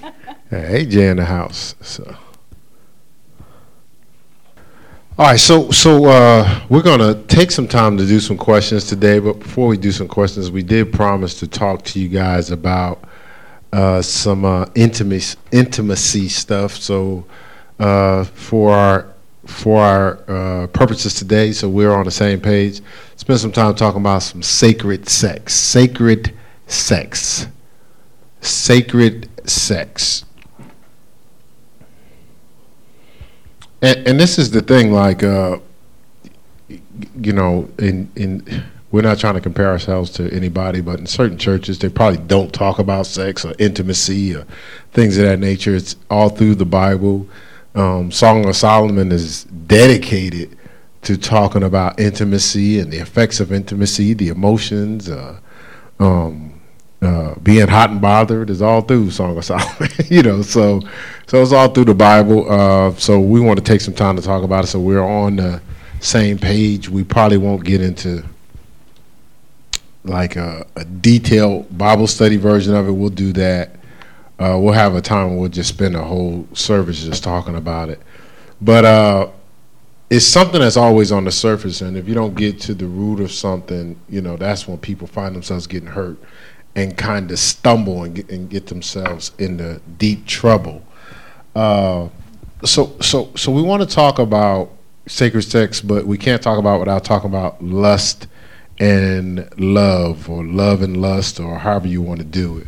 AJ in the house. So. All right, so so uh, we're gonna take some time to do some questions today. But before we do some questions, we did promise to talk to you guys about uh, some uh, intimacy intimacy stuff. So uh, for our for our uh, purposes today, so we're on the same page. Spend some time talking about some sacred sex, sacred sex, sacred sex. And, and this is the thing, like, uh, you know, in in we're not trying to compare ourselves to anybody, but in certain churches, they probably don't talk about sex or intimacy or things of that nature. It's all through the Bible. Um, Song of Solomon is dedicated to talking about intimacy and the effects of intimacy, the emotions, uh, um, uh, being hot and bothered is all through Song of Solomon, you know. So, so it's all through the Bible. Uh, so we want to take some time to talk about it. So we're on the same page. We probably won't get into like a, a detailed Bible study version of it. We'll do that. Uh, we'll have a time we'll just spend a whole service just talking about it. But uh, it's something that's always on the surface, and if you don't get to the root of something, you know that's when people find themselves getting hurt and kind of stumble and get, and get themselves into deep trouble. Uh, so, so, so we want to talk about sacred sex, but we can't talk about without talking about lust and love, or love and lust, or however you want to do it.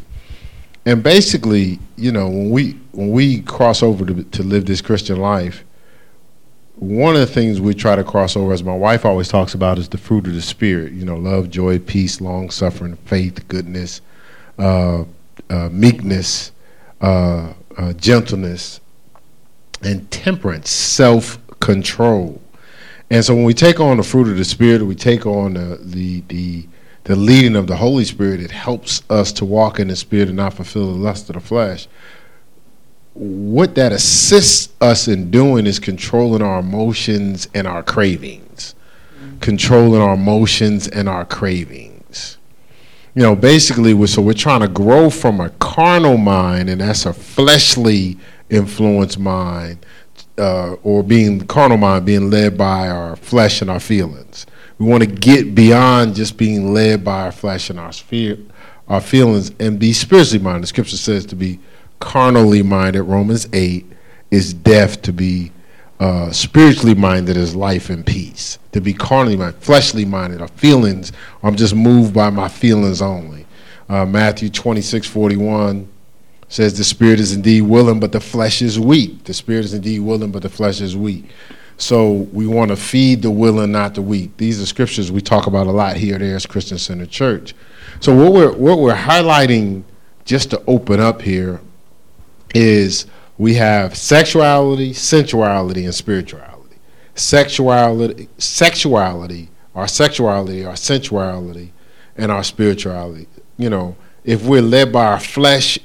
And basically, you know, when we when we cross over to, to live this Christian life, one of the things we try to cross over, as my wife always talks about, is the fruit of the spirit. You know, love, joy, peace, long suffering, faith, goodness, uh, uh, meekness, uh, uh gentleness, and temperance, self control. And so when we take on the fruit of the spirit, we take on the, the the the leading of the Holy Spirit. It helps us to walk in the spirit and not fulfill the lust of the flesh what that assists us in doing is controlling our emotions and our cravings. Mm-hmm. Controlling our emotions and our cravings. You know, basically, we're, so we're trying to grow from a carnal mind, and that's a fleshly influenced mind, uh, or being carnal mind, being led by our flesh and our feelings. We want to get beyond just being led by our flesh and our, sphere, our feelings and be spiritually minded. The scripture says to be carnally minded, Romans 8, is death to be uh, spiritually minded is life and peace. To be carnally minded, fleshly minded, or feelings, I'm just moved by my feelings only. Uh, Matthew 26, 41 says, The spirit is indeed willing, but the flesh is weak. The spirit is indeed willing, but the flesh is weak. So we want to feed the willing, not the weak. These are scriptures we talk about a lot here there as Christian Center Church. So what we're, what we're highlighting just to open up here is we have sexuality, sensuality, and spirituality. Sexuality, sexuality, our sexuality, our sensuality, and our spirituality. You know, if we're led by our flesh,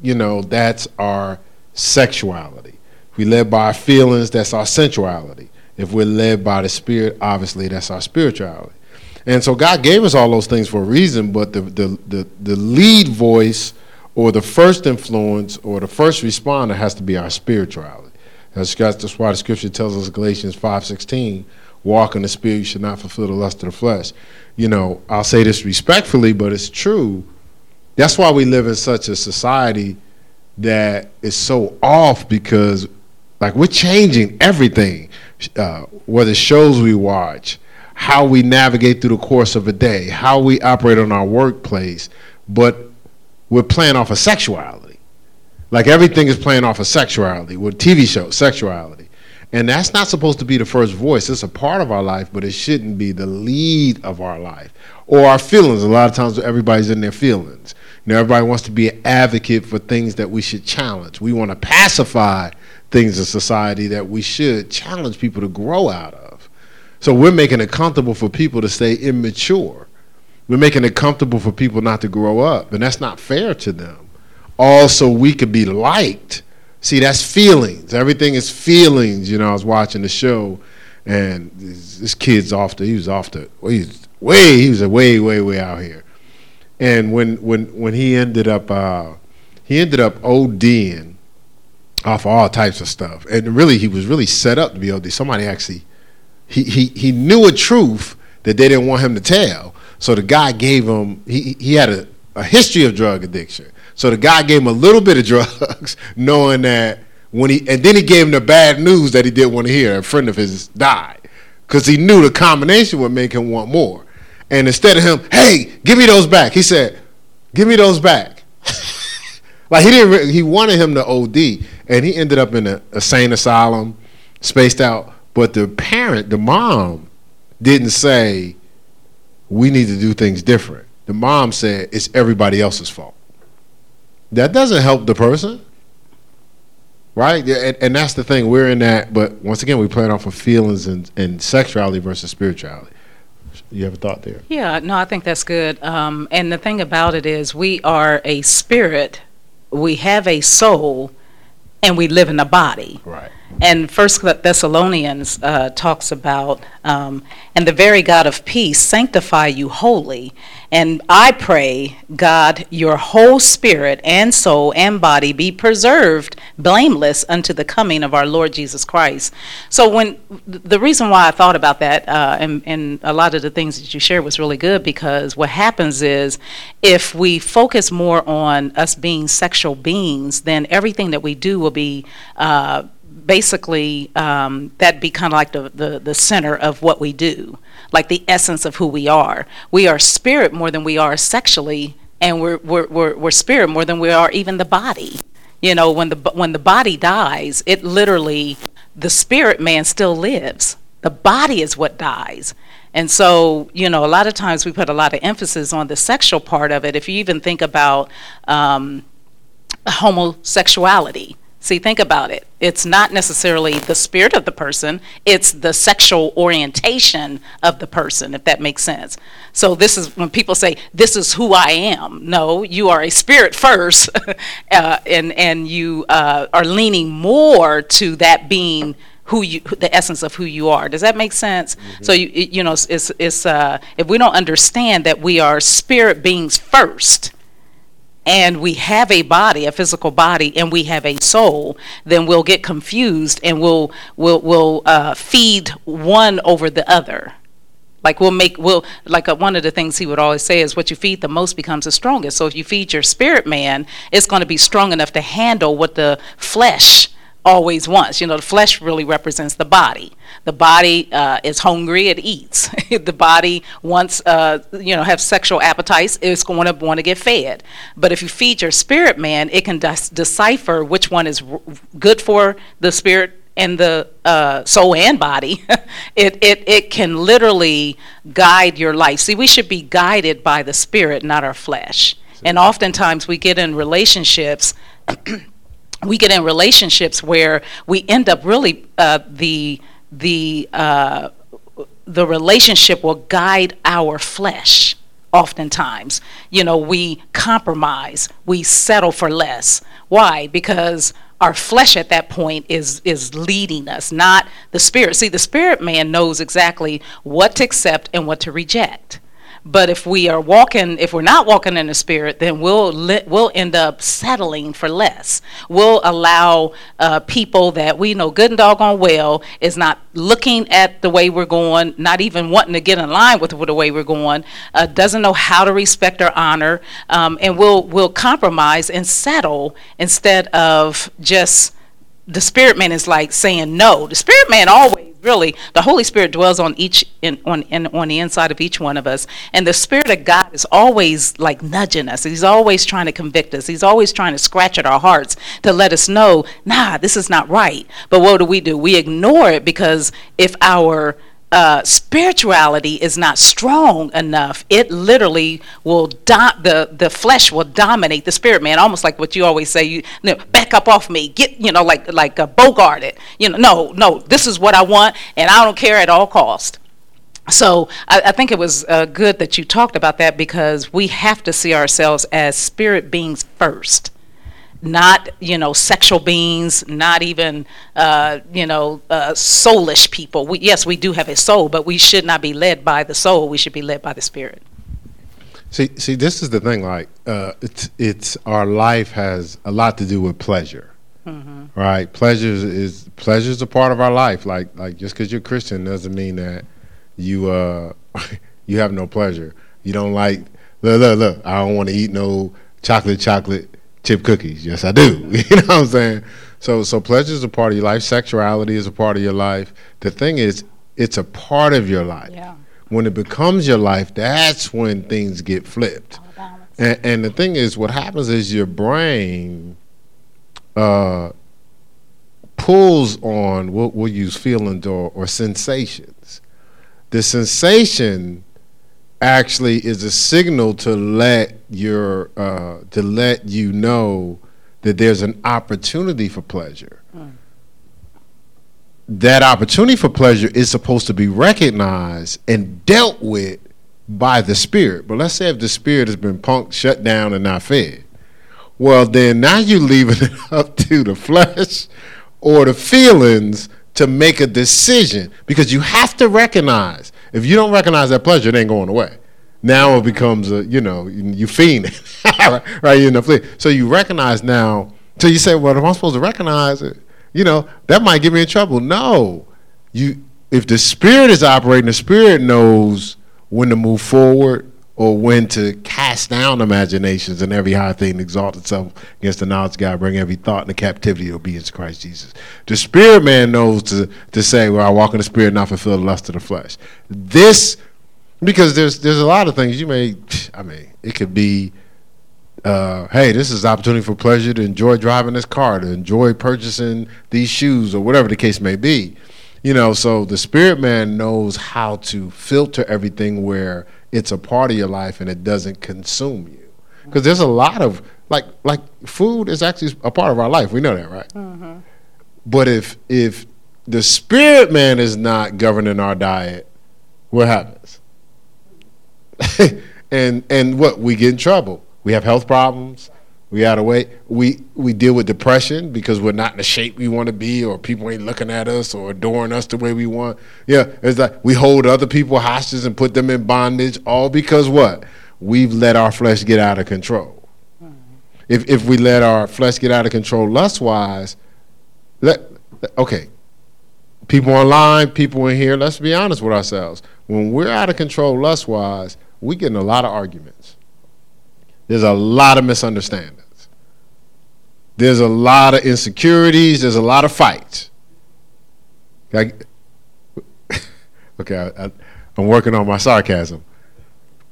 you know, that's our sexuality. If we're led by our feelings, that's our sensuality. If we're led by the spirit, obviously that's our spirituality. And so God gave us all those things for a reason, but the the the, the lead voice or the first influence or the first responder has to be our spirituality. That's, that's why the scripture tells us Galatians 5.16, walk in the spirit, you should not fulfill the lust of the flesh. You know, I'll say this respectfully, but it's true. That's why we live in such a society that is so off because, like, we're changing everything. Uh, whether shows we watch, how we navigate through the course of a day, how we operate on our workplace, but we're playing off of sexuality. Like everything is playing off of sexuality with TV shows, sexuality. And that's not supposed to be the first voice. It's a part of our life, but it shouldn't be the lead of our life. Or our feelings. A lot of times everybody's in their feelings. You know, everybody wants to be an advocate for things that we should challenge. We want to pacify things in society that we should challenge people to grow out of. So we're making it comfortable for people to stay immature. We're making it comfortable for people not to grow up, and that's not fair to them. Also, we could be liked. See, that's feelings. Everything is feelings. You know, I was watching the show, and this, this kid's off the. He was off the. Well, he was way. He was way, way, way out here. And when when when he ended up, uh, he ended up ODing off all types of stuff, and really he was really set up to be OD. Somebody actually he he he knew a truth that they didn't want him to tell, so the guy gave him he he had a, a history of drug addiction. So the guy gave him a little bit of drugs, knowing that when he and then he gave him the bad news that he didn't want to hear. A friend of his died because he knew the combination would make him want more. And instead of him, hey, give me those back, he said, give me those back. like he didn't, he wanted him to OD, and he ended up in a, a sane asylum, spaced out. But the parent, the mom, didn't say we need to do things different. The mom said it's everybody else's fault. That doesn't help the person right? And, and, that's the thing. We're in that, but once again, we play it off of feelings and, and sexuality versus spirituality. You have a thought there? Yeah, no, I think that's good. Um, and the thing about it is, we are a spirit, we have a soul, and we live in a body. Right. And First Thessalonians uh, talks about, um, and the very God of peace sanctify you wholly. And I pray, God, your whole spirit and soul and body be preserved blameless unto the coming of our Lord Jesus Christ. So when the reason why I thought about that, uh, and, and a lot of the things that you shared was really good because what happens is if we focus more on us being sexual beings, then everything that we do will be uh, basically um, that'd be kind of like the, the, the center of what we do, like the essence of who we are. We are spirit more than we are sexually, and we're, we're, we're, we're spirit more than we are even the body. You know, when the, when the body dies, it literally, the spirit man still lives. The body is what dies. And so, you know, a lot of times we put a lot of emphasis on the sexual part of it. If you even think about um, homosexuality, See, think about it. It's not necessarily the spirit of the person, it's the sexual orientation of the person, if that makes sense. So, this is when people say, This is who I am. No, you are a spirit first, uh, and, and you uh, are leaning more to that being who you the essence of who you are does that make sense mm-hmm. so you you know it's it's uh if we don't understand that we are spirit beings first and we have a body, a physical body, and we have a soul, then we'll get confused and we'll we'll we'll uh, feed one over the other. Like we'll make we'll like a, one of the things he would always say is what you feed the most becomes the strongest. So if you feed your spirit man, it's going to be strong enough to handle what the flesh always wants. You know, the flesh really represents the body. The body uh, is hungry; it eats. the body wants, uh, you know, have sexual appetites. It's going to want to get fed. But if you feed your spirit man, it can de- decipher which one is r- good for the spirit and the uh, soul and body. it, it it can literally guide your life. See, we should be guided by the spirit, not our flesh. And oftentimes we get in relationships. we get in relationships where we end up really uh, the the uh, the relationship will guide our flesh oftentimes. You know we compromise we settle for less. Why? Because our flesh at that point is is leading us not the spirit. See the spirit man knows exactly what to accept and what to reject but if we are walking, if we're not walking in the Spirit, then we'll li- we'll end up settling for less. We'll allow uh, people that we know good and doggone well is not looking at the way we're going, not even wanting to get in line with, with the way we're going, uh, doesn't know how to respect or honor, um, and we'll we'll compromise and settle instead of just the spirit man is like saying no. The spirit man always really the Holy Spirit dwells on each in, on in, on the inside of each one of us, and the Spirit of God is always like nudging us. He's always trying to convict us. He's always trying to scratch at our hearts to let us know, nah, this is not right. But what do we do? We ignore it because if our uh, spirituality is not strong enough, it literally will do- the the flesh will dominate the spirit man. Almost like what you always say, you, you know, back up off me, get you know like like a Bogart it. You know, no, no, this is what I want, and I don't care at all cost. So I, I think it was uh, good that you talked about that because we have to see ourselves as spirit beings first not you know sexual beings, not even uh, you know uh, soulish people. We, yes, we do have a soul, but we should not be led by the soul. We should be led by the spirit. See, see, this is the thing. Like, uh, it's it's our life has a lot to do with pleasure, right? Pleasure is, is pleasure is a part of our life. Like, like just because you're Christian doesn't mean that you uh you have no pleasure. You don't like look look look. I don't want to eat no chocolate chocolate chip cookies. Yes, I do. you know what I'm saying? So so pleasure is a part of your life. Sexuality is a part of your life. The thing is, it's a part of your life. Yeah. When it becomes your life, that's when things get flipped. And, and the thing is, what happens is your brain uh, pulls on what we'll use feelings or, or sensations. The sensation actually is a signal to let your uh, to let you know that there's an opportunity for pleasure. That opportunity for pleasure is supposed to be recognized and dealt with by the spirit. But let's say if the spirit has been punked, shut down, and not fed, well, then now you're leaving it up to the flesh or the feelings to make a decision because you have to recognize if you don't recognize that pleasure, it ain't going away. Now it becomes a you know you, fiend right you in the flesh. So you recognize now. So you say, well, if I'm supposed to recognize it, you know that might get me in trouble. No, you if the spirit is operating, the spirit knows when to move forward or when to cast down imaginations and every high thing exalt itself against the knowledge of God, bring every thought into captivity to obedience to Christ Jesus. The spirit man knows to, to say, Well, I walk in the spirit, and not fulfill the lust of the flesh. This because there's there's a lot of things you may I mean, it could be uh, hey, this is opportunity for pleasure to enjoy driving this car, to enjoy purchasing these shoes, or whatever the case may be. You know, so the spirit man knows how to filter everything where it's a part of your life and it doesn't consume you. Because there's a lot of like like food is actually a part of our life. We know that, right? Mm-hmm. But if if the spirit man is not governing our diet, what happens? and and what we get in trouble. We have health problems. We out of weight. We we deal with depression because we're not in the shape we want to be, or people ain't looking at us or adoring us the way we want. Yeah, it's like we hold other people hostage and put them in bondage, all because what? We've let our flesh get out of control. Hmm. If if we let our flesh get out of control lust wise, let okay. People online, people in here, let's be honest with ourselves. When we're out of control lust wise, we get in a lot of arguments. There's a lot of misunderstandings. There's a lot of insecurities. There's a lot of fights. Like- okay, I, I, I'm working on my sarcasm.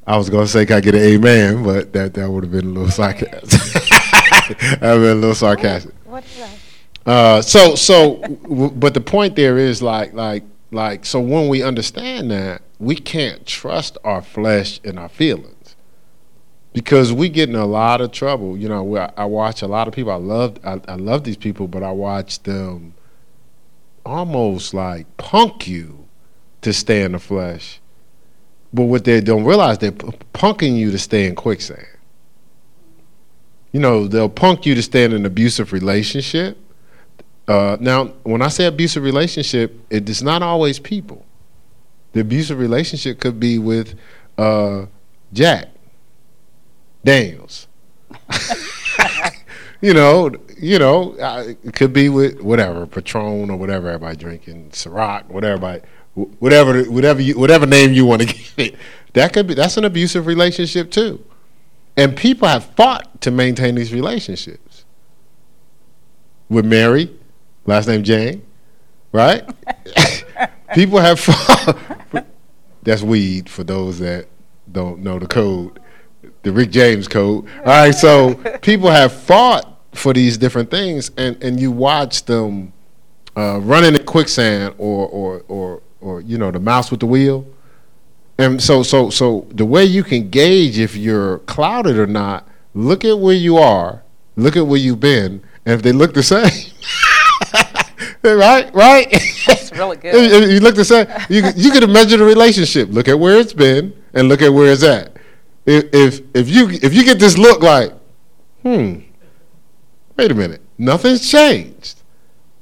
I was gonna say, "Can I get an amen?" But that that would have been a little sarcastic. that would have been a little sarcastic. What? Uh, so so, w- but the point there is like like like so when we understand that we can't trust our flesh and our feelings because we get in a lot of trouble. You know, I watch a lot of people. I love I, I love these people, but I watch them almost like punk you to stay in the flesh. But what they don't realize, they're punking you to stay in quicksand. You know, they'll punk you to stay in an abusive relationship. Uh, now, when I say abusive relationship, it is not always people. The abusive relationship could be with uh, Jack Daniels. you know, you know, it could be with whatever Patron or whatever everybody drinking, Ciroc, whatever, whatever, whatever, you, whatever name you want to give it. That could be that's an abusive relationship too, and people have fought to maintain these relationships. With Mary, last name Jane, right? people have fought. That's weed for those that don't know the code, the Rick James code. All right, so people have fought for these different things, and, and you watch them uh, running in quicksand or, or or or you know the mouse with the wheel. And so so so the way you can gauge if you're clouded or not, look at where you are, look at where you've been, and if they look the same. right, right. That's really good. You look the same. You could- you could measure the relationship. Look at where it's been and look at where it's at. If if if you if you get this look like, hmm, wait a minute, nothing's changed.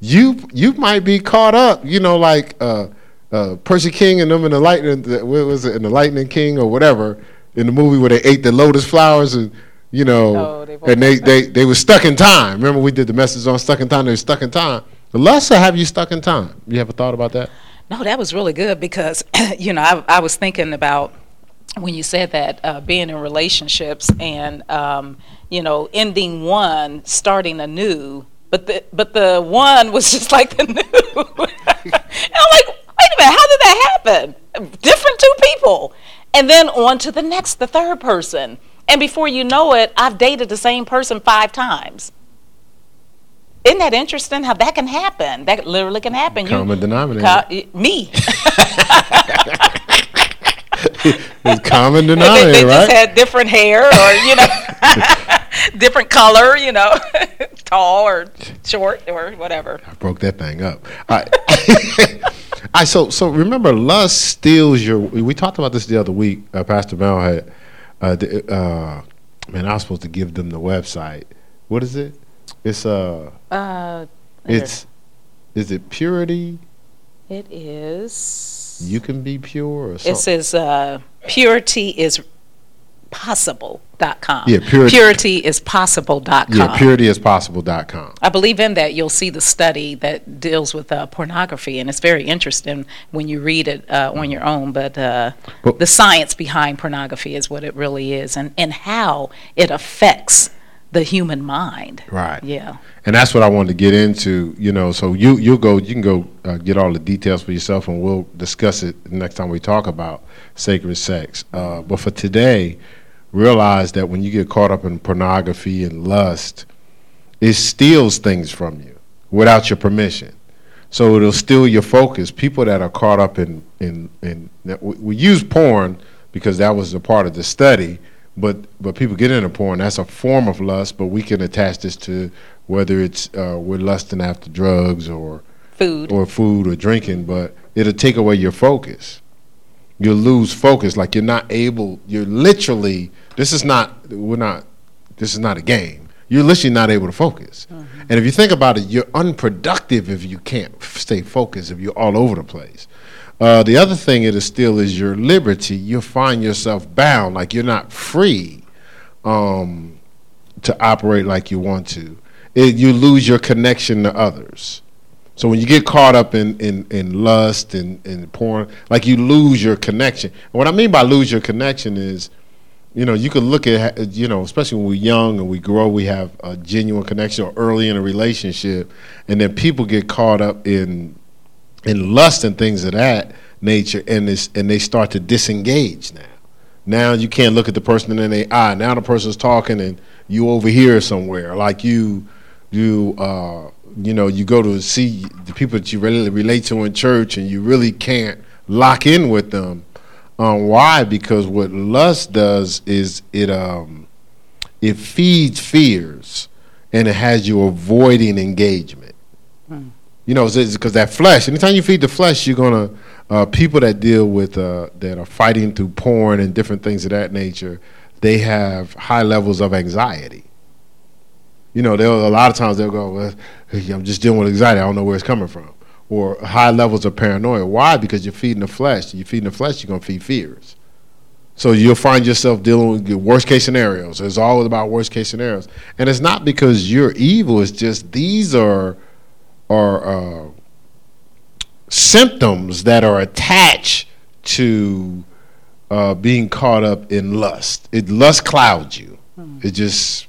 You you might be caught up. You know, like uh, uh, Percy King and them in the lightning. the- What was it in the Lightning King or whatever? in the movie where they ate the lotus flowers and you know, Oh, they and they, they they were stuck in time. Remember we did the message on stuck in time. They were stuck in time. The lust will have you stuck in time. You ever thought about that? No, that was really good because, you know, I, I was thinking about when you said that uh, being in relationships and, um, you know, ending one, starting a new, but the but the one was just like the new. and I'm like, wait a minute, how did that happen? Different two people, and then on to the next, the third person, and before you know it, I've dated the same person five times. Isn't that interesting how that can happen? That literally can happen. You- Common denominator. Co- me. It's common they, denominator, they just right? had different hair or you know different color you know tall or short or whatever I broke that thing up. I, I so so remember, lust steals your. We talked about this the other week. Uh, Pastor Mel had. Uh, the, uh, man, I was supposed to give them the website. What is it? It's uh, uh it's is it purity? it is You can be pure or it says uh purity is possible.com Yeah, purity- purity is possible.com yeah, purityispossible.com. I believe in that. You'll see the study that deals with uh, pornography, and it's very interesting when you read it uh, on your own. But uh, But- the science behind pornography is what it really is, and, and how it affects the human mind. Right. Yeah. and that's what I wanted to get into. You know, so you you go you can go uh, get all the details for yourself, and we'll discuss it next time we talk about sacred sex. Uh, but for today, realize that when you get caught up in pornography and lust, it steals things from you without your permission. So it'll steal your focus. People that are caught up in in in we, we use porn because that was a part of the study. But but people get into porn. That's a form of lust. But we can attach this to whether it's uh, we're lusting after drugs or Food. or food or drinking. But it'll take away your focus. You'll lose focus. Like you're not able. You're literally. This is not. We're not. This is not a game. You're literally not able to focus. And if you think about it, you're unproductive if you can't stay focused. If you're all over the place. Uh, the other thing it is still is your liberty. You'll find yourself bound, like you're not free um, to operate like you want to. It, you lose your connection to others. So when you get caught up in, in, in lust and, and porn, like you lose your connection. And what I mean by lose your connection is, you know, you could look at, you know, especially when we're young and we grow, we have a genuine connection or early in a relationship, and then people get caught up in in lust and things of that nature, and and they start to disengage now. Now you can't look at the person in their eye. Now the person's talking, and you over here somewhere, like you, you, uh, you know, you go to see the people that you really relate to in church, and you really can't lock in with them. Um, why? Because what lust does is it um, it feeds fears, and it has you avoiding engagement. You know, because that flesh. Anytime you feed the flesh, you're gonna uh, people that deal with uh, that are fighting through porn and different things of that nature. They have high levels of anxiety. You know, they'll a lot of times they'll go, well, "I'm just dealing with anxiety. I don't know where it's coming from," or high levels of paranoia. Why? Because you're feeding the flesh. You're feeding the flesh. You're gonna feed fears. So you'll find yourself dealing with worst case scenarios. It's all about worst case scenarios, and it's not because you're evil. It's just these are are uh, symptoms that are attached to uh, being caught up in lust. It lust clouds you. It just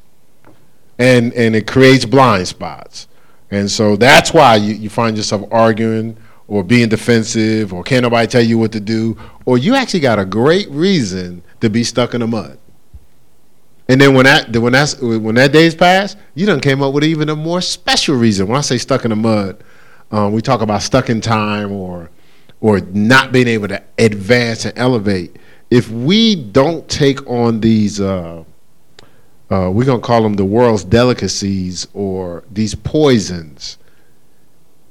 and and it creates blind spots, and so that's why you, you find yourself arguing or being defensive or can't nobody tell you what to do, or you actually got a great reason to be stuck in the mud. And then when that when that's when that day's passed, you done came up with even a more special reason. When I say stuck in the mud, um, we talk about stuck in time or or not being able to advance and elevate. If we don't take on these, uh, uh, we're gonna call them the world's delicacies or these poisons.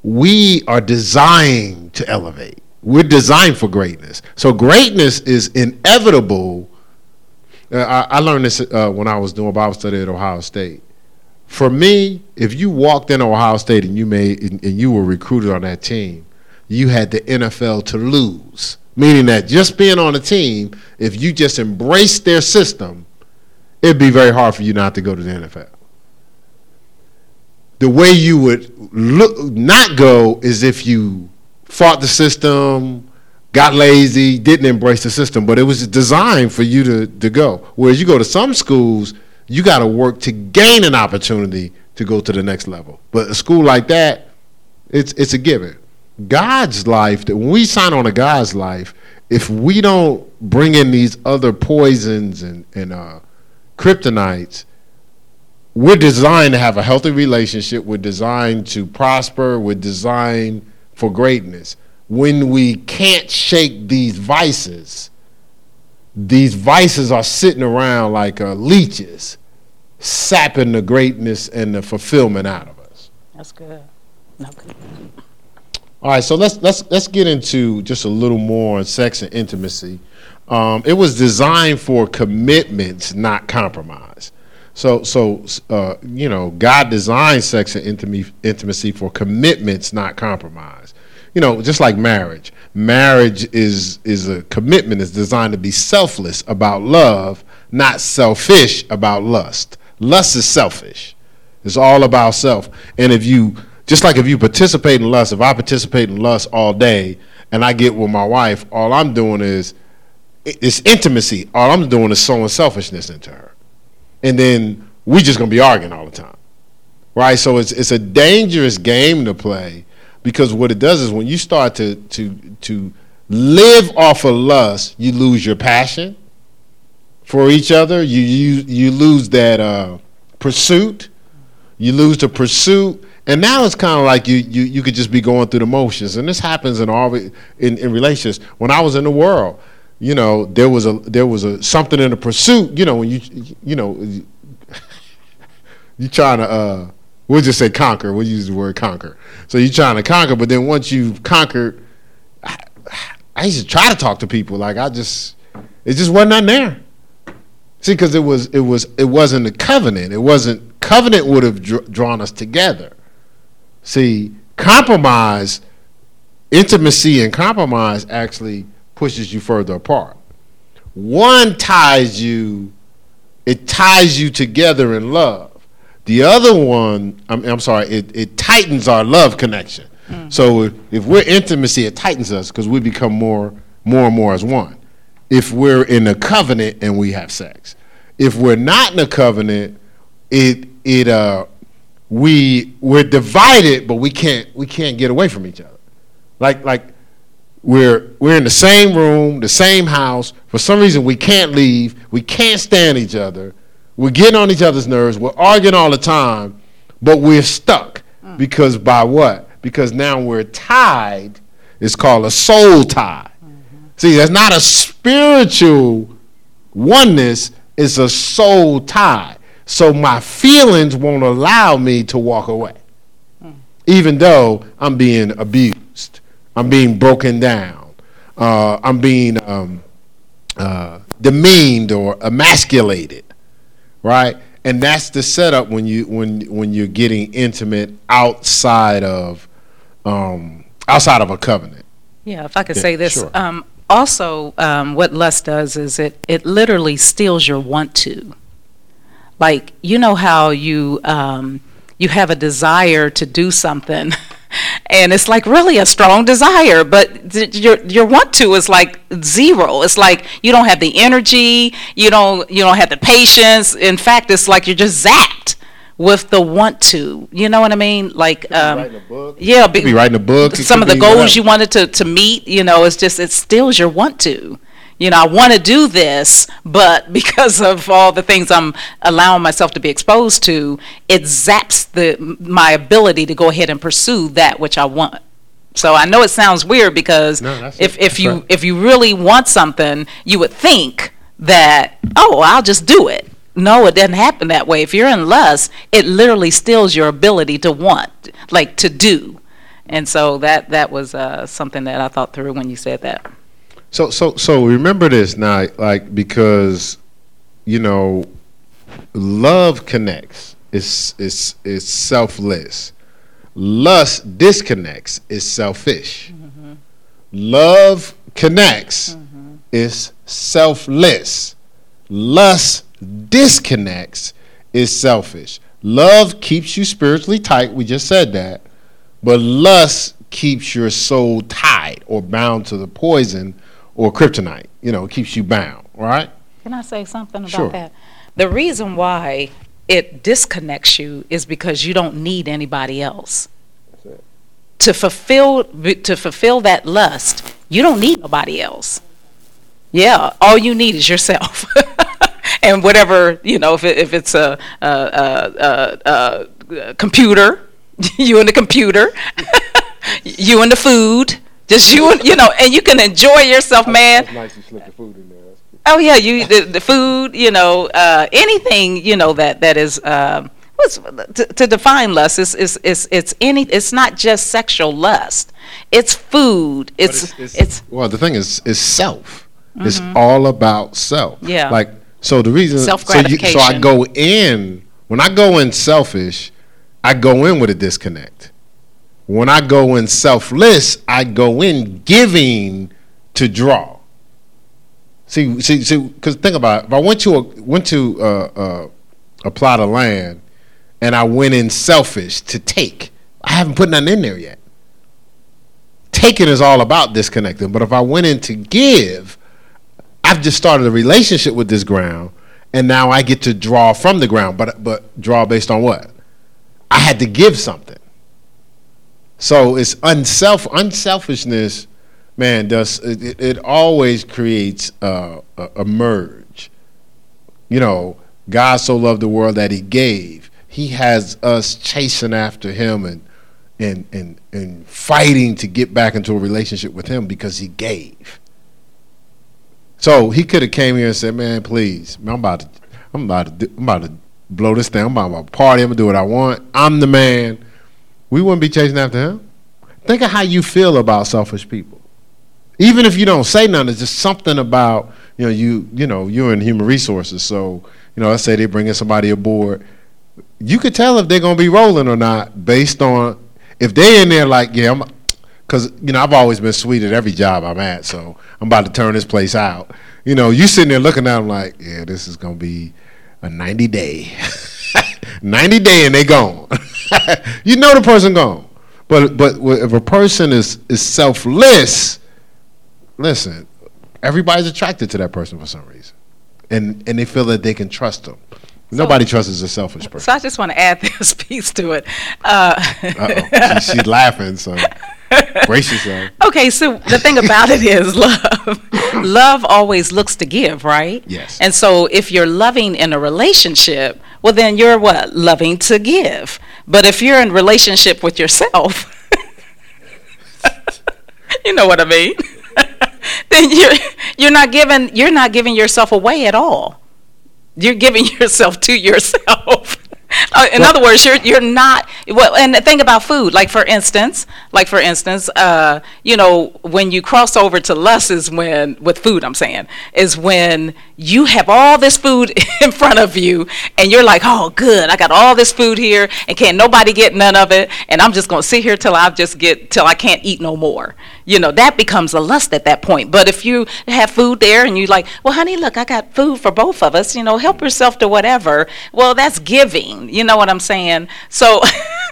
We are designed to elevate. We're designed for greatness. So greatness is inevitable I, I learned this uh, when I was doing Bible study at Ohio State. For me, if you walked in Ohio State and you made and, and you were recruited on that team, you had the NFL to lose. Meaning that just being on a team, if you just embrace their system, it'd be very hard for you not to go to the NFL. The way you would look not go is if you fought the system, got lazy, didn't embrace the system, but it was designed for you to, to go. Whereas you go to some schools, you got to work to gain an opportunity to go to the next level. But a school like that, it's it's a given. God's life, that when we sign on to God's life, if we don't bring in these other poisons and, and uh, kryptonites, we're designed to have a healthy relationship. We're designed to prosper. We're designed for greatness. When we can't shake these vices, these vices are sitting around like uh, leeches, sapping the greatness and the fulfillment out of us. That's good. Okay. All right, so let's let's let's get into just a little more on sex and intimacy. Um, it was designed for commitments, not compromise. So so uh, you know, God designed sex and intimacy intimacy for commitments, not compromise. You know, just like marriage. Marriage is is a commitment is designed to be selfless about love, not selfish about lust. Lust is selfish. It's all about self. And if you just like if you participate in lust, if I participate in lust all day and I get with my wife, all I'm doing is it's intimacy. All I'm doing is sowing selfishness into her. And then we just gonna be arguing all the time. Right? So it's it's a dangerous game to play because what it does is when you start to to to live off of lust, you lose your passion for each other. You you you lose that uh, pursuit. You lose the pursuit and now it's kind of like you, you you could just be going through the motions, and this happens in all in, in relationships. When I was in the world, you know, there was a there was a something in the pursuit. You know, when you you know you trying to uh, we'll just say conquer. We'll use the word conquer. So you're trying to conquer, but then once you've conquered, I, I used to try to talk to people like I just it just wasn't on there. See, because it was it was it wasn't a covenant. It wasn't covenant would have dr- drawn us together. See, compromise, intimacy and compromise actually pushes you further apart. One ties you, it ties you together in love. The other one, I'm, I'm sorry, it, it tightens our love connection. Mm. So if we're intimacy, it tightens us because we become more, more and more as one. If we're in a covenant and we have sex, if we're not in a covenant, it it uh we we're divided, but we can't we can't get away from each other. Like like we're we're in the same room, the same house. For some reason, we can't leave. We can't stand each other. We're getting on each other's nerves. We're arguing all the time, but we're stuck mm. because by what? Because now we're tied. It's called a soul tie. Mm-hmm. See, that's not a spiritual oneness. It's a soul tie. So my feelings won't allow me to walk away, hmm. even though I'm being abused, I'm being broken down, uh, I'm being um, uh, demeaned or emasculated, right? And that's the setup when you when when you're getting intimate outside of um, outside of a covenant. Yeah, if I could yeah, say this. Sure. Um, also, um, what lust does is it, it literally steals your want to like you know how you um, you have a desire to do something and it's like really a strong desire but th- your your want to is like zero. It's like you don't have the energy you don't you don't have the patience. In fact it's like you're just zapped with the want to. You know what i mean? Like um, yeah be, be writing a book. some of the goals you wanted to, to meet you know it's just it steals your want to you know, I want to do this, but because of all the things I'm allowing myself to be exposed to, it zaps the my ability to go ahead and pursue that which I want. So I know it sounds weird because no, if, if you right. if you really want something, you would think that oh I'll just do it. No, it doesn't happen that way. If you're in lust, it literally steals your ability to want, like to do. And so that that was uh, something that I thought through when you said that. So so so remember this now, like because you know, love connects. It's it's it's selfless. Lust disconnects. It's selfish. Mm-hmm. Love connects is selfless. Lust disconnects is selfish. Love keeps you spiritually tight. We just said that. But lust keeps your soul tied or bound to the poison or kryptonite. You know, it keeps you bound, right? Can I say something about Sure. that? The reason why it disconnects you is because you don't need anybody else. To fulfill to fulfill that lust, you don't need nobody else. Yeah, all you need is yourself. and whatever, you know, if, it, if it's a, a, a, a, a computer, you and the computer, you and the food, just you and, you know, and you can enjoy yourself, man. nice you slip the food in there. Oh yeah, you the, the food, you know, uh, anything, you know that that is um, what's to, to define lust is is is it's any it's not just sexual lust. It's food. It's it's, well, the thing is, is self. It's all about self. Mm-hmm. Yeah. Like so, the reason So, you, so I go in when I go in selfish, I go in with a disconnect. When I go in selfless, I go in giving to draw. See, see, see. Because think about it. If I went to a went to uh, uh, a plot of land and I went in selfish to take, I haven't put nothing in there yet taking is all about disconnecting. But if I went in to give, I've just started a relationship with this ground, and now I get to draw from the ground. But but draw based on what? I had to give something. So it's unself unselfishness, man. Does it, it, always creates uh, a, a merge. You know, God so loved the world that He gave. He has us chasing after Him and and and and fighting to get back into a relationship with him because he gave. So he could have came here and said, "Man, please, I'm about to, I'm about to, I'm about to blow this thing. I'm about to party. I'm gonna do what I want. I'm the man." We wouldn't be chasing after him. Think of how you feel about selfish people. Even if you don't say nothing, it's just something about you know you you know you're in human resources. So you know, let's say they're bringing somebody aboard. You could tell if they're gonna be rolling or not based on if they're in there like yeah I'm because you know I've always been sweet at every job I'm at, so I'm about to turn this place out. You know, you sitting there looking at them like, yeah, this is gonna be a 90 day, 90 day, and they gone. you know the person gone. But but if a person is is selfless, listen, everybody's attracted to that person for some reason, and and they feel that they can trust them. Nobody trusts a selfish person. so I just want to add this piece to it. Uh, Uh-oh. She, she's laughing, so brace yourself. Okay, so the thing about it is love. love always looks to give, right? Yes. And so if you're loving in a relationship, well then you're what? Loving to give. But if you're in relationship with yourself, you know what I mean? then you're you're not giving you're not giving yourself away at all. You're giving yourself to yourself. Uh, in other words, you're you're not well. And the thing about food, like for instance, like for instance, uh, you know, when you cross over to lust is when with food. I'm saying is when you have all this food in front of you, and you're like, oh, good, I got all this food here, and can't nobody get none of it, and I'm just gonna sit here till I just get till I can't eat no more. You know, that becomes a lust at that point. But if you have food there and you're like, well, honey, look, I got food for both of us. You know, help yourself to whatever. Well, that's giving. You know what I'm saying? So.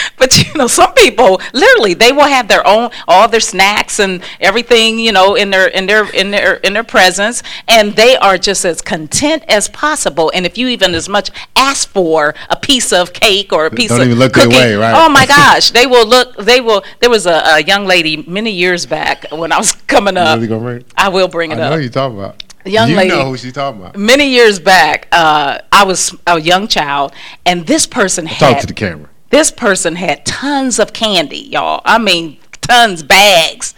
But you know, some people literally they will have their own all their snacks and everything, you know, in their in their in their in their presence, and they are just as content as possible. And if you even as much ask for a piece of cake or a piece Don't of even look their cookie, way, right? oh my gosh, they will look. They will. There was a, a young lady many years back when I was coming up. really gonna bring? it? I will bring I it know up who you talking about. young you lady- know who she talking about. Many years back, uh, I was a young child, and this person had Talk to the camera. This person had tons of candy, y'all. I mean, tons, bags.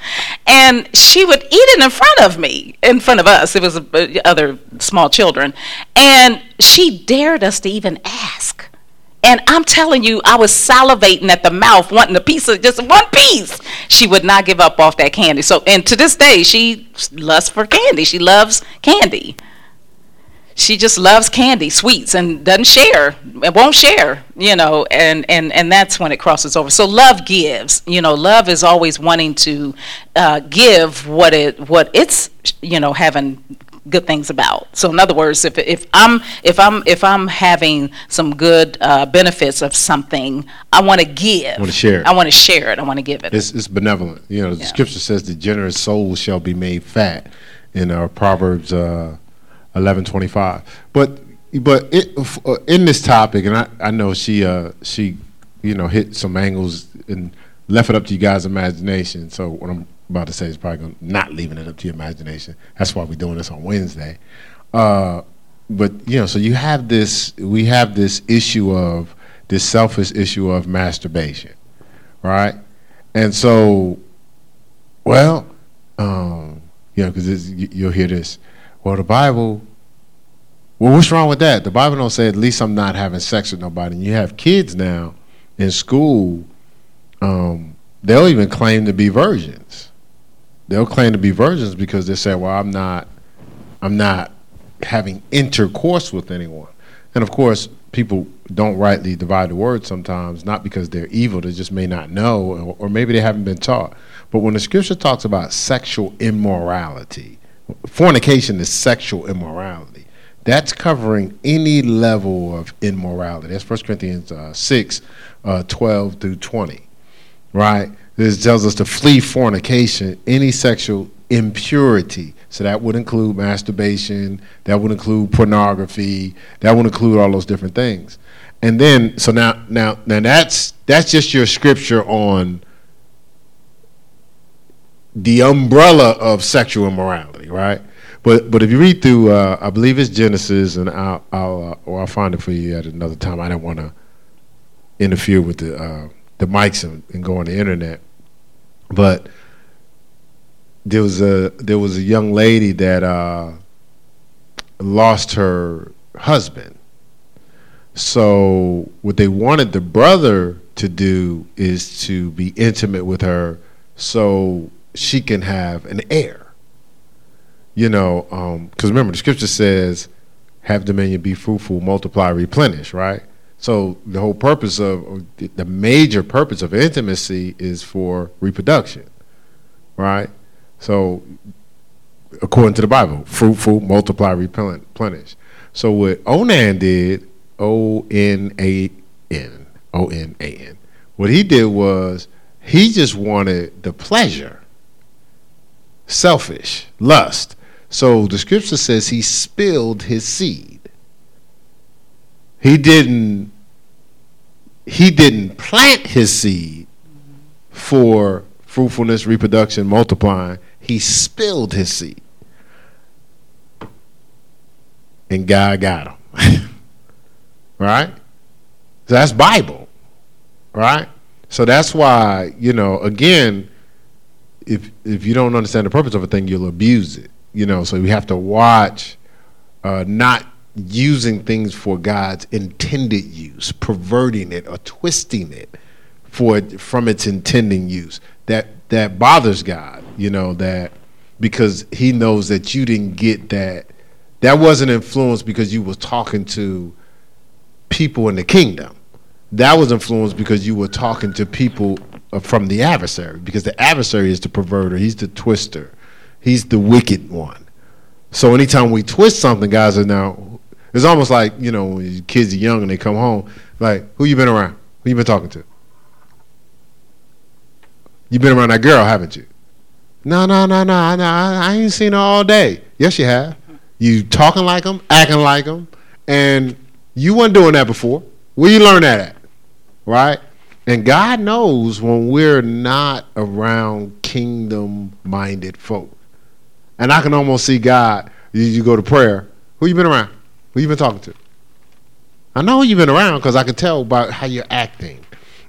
And she would eat it in front of me, in front of us. It was uh, other small children. And she dared us to even ask. And I'm telling you, I was salivating at the mouth, wanting a piece of just one piece. She would not give up off that candy. So, and to this day, she lusts for candy. She loves candy. She just loves candy, sweets, and doesn't share, and won't share, you know, and, and, and that's when it crosses over. So love gives, you know, love is always wanting to uh, give what it what it's, you know, having good things about. So in other words, if, if I'm if I'm if I'm having some good uh, benefits of something, I want to give. I want to share it. I want to share it. I want to give it. It's, it's benevolent. You know, the Yeah. scripture says the generous soul shall be made fat in our Proverbs uh, eleven twenty five. But but it, uh, in this topic, and I, I know she uh, she you know hit some angles and left it up to you guys' imagination. So what I'm about to say is probably gonna, not leaving it up to your imagination. That's why we're doing this on Wednesday. Uh, but you know, so you have this we have this issue of this selfish issue of masturbation, right? And so, well, um, you know, because you'll hear this. Well, the Bible. Well, what's wrong with that? The Bible don't say at least I'm not having sex with nobody. And you have kids now in school. Um, they'll even claim to be virgins. They'll claim to be virgins because they say, "Well, I'm not, I'm not having intercourse with anyone." And of course, people don't rightly divide the word sometimes, not because they're evil, they just may not know, or, or maybe they haven't been taught. But when the scripture talks about sexual immorality, fornication is sexual immorality. That's covering any level of immorality. That's 1 Corinthians uh, 6, uh, 12 through 20 right? This tells us to flee fornication, any sexual impurity. So that would include masturbation, that would include pornography, that would include all those different things. And then, so now, now, now that's that's just your scripture on the umbrella of sexual immorality, right? But but if you read through, uh, I believe it's Genesis, and I'll I'll uh, or I'll find it for you at another time. I don't want to interfere with the uh, the mics and, and go on the internet. But there was a there was a young lady that uh, lost her husband. So what they wanted the brother to do is to be intimate with her, so she can have an heir. You know, um, because remember the scripture says, "Have dominion, be fruitful, multiply, replenish." Right. So the whole purpose of the major purpose of intimacy is for reproduction, right? So according to the Bible, fruitful, multiply, replenish. So what Onan did, O N A N, O N A N, what he did was he just wanted the pleasure, selfish, lust. So the scripture says he spilled his seed he didn't he didn't plant his seed for fruitfulness, reproduction, multiplying. He spilled his seed. And God got him. right? So that's Bible. Right? So that's why, you know, again, if if you don't understand the purpose of a thing, you'll abuse it. You know, so we have to watch uh, not using things for God's intended use, perverting it or twisting it for from its intending use. That that bothers God, you know, that because he knows that you didn't get that that wasn't influenced because you were talking to people in the kingdom. That was influenced because you were talking to people uh, from the adversary because the adversary is the perverter, he's the twister. He's the wicked one. So anytime we twist something, guys are now it's almost like you know when kids are young and they come home, like who you been around? Who you been talking to? You been around that girl, haven't you? No, no, no, no, no. I ain't seen her all day. Yes, you have. You talking like them, acting like them, and you weren't doing that before. Where you learn that at? Right? And God knows when we're not around kingdom-minded folk. And I can almost see God. You, you go to prayer. Who you been around? Who you been talking to? I know who you've been around because I can tell about how you're acting.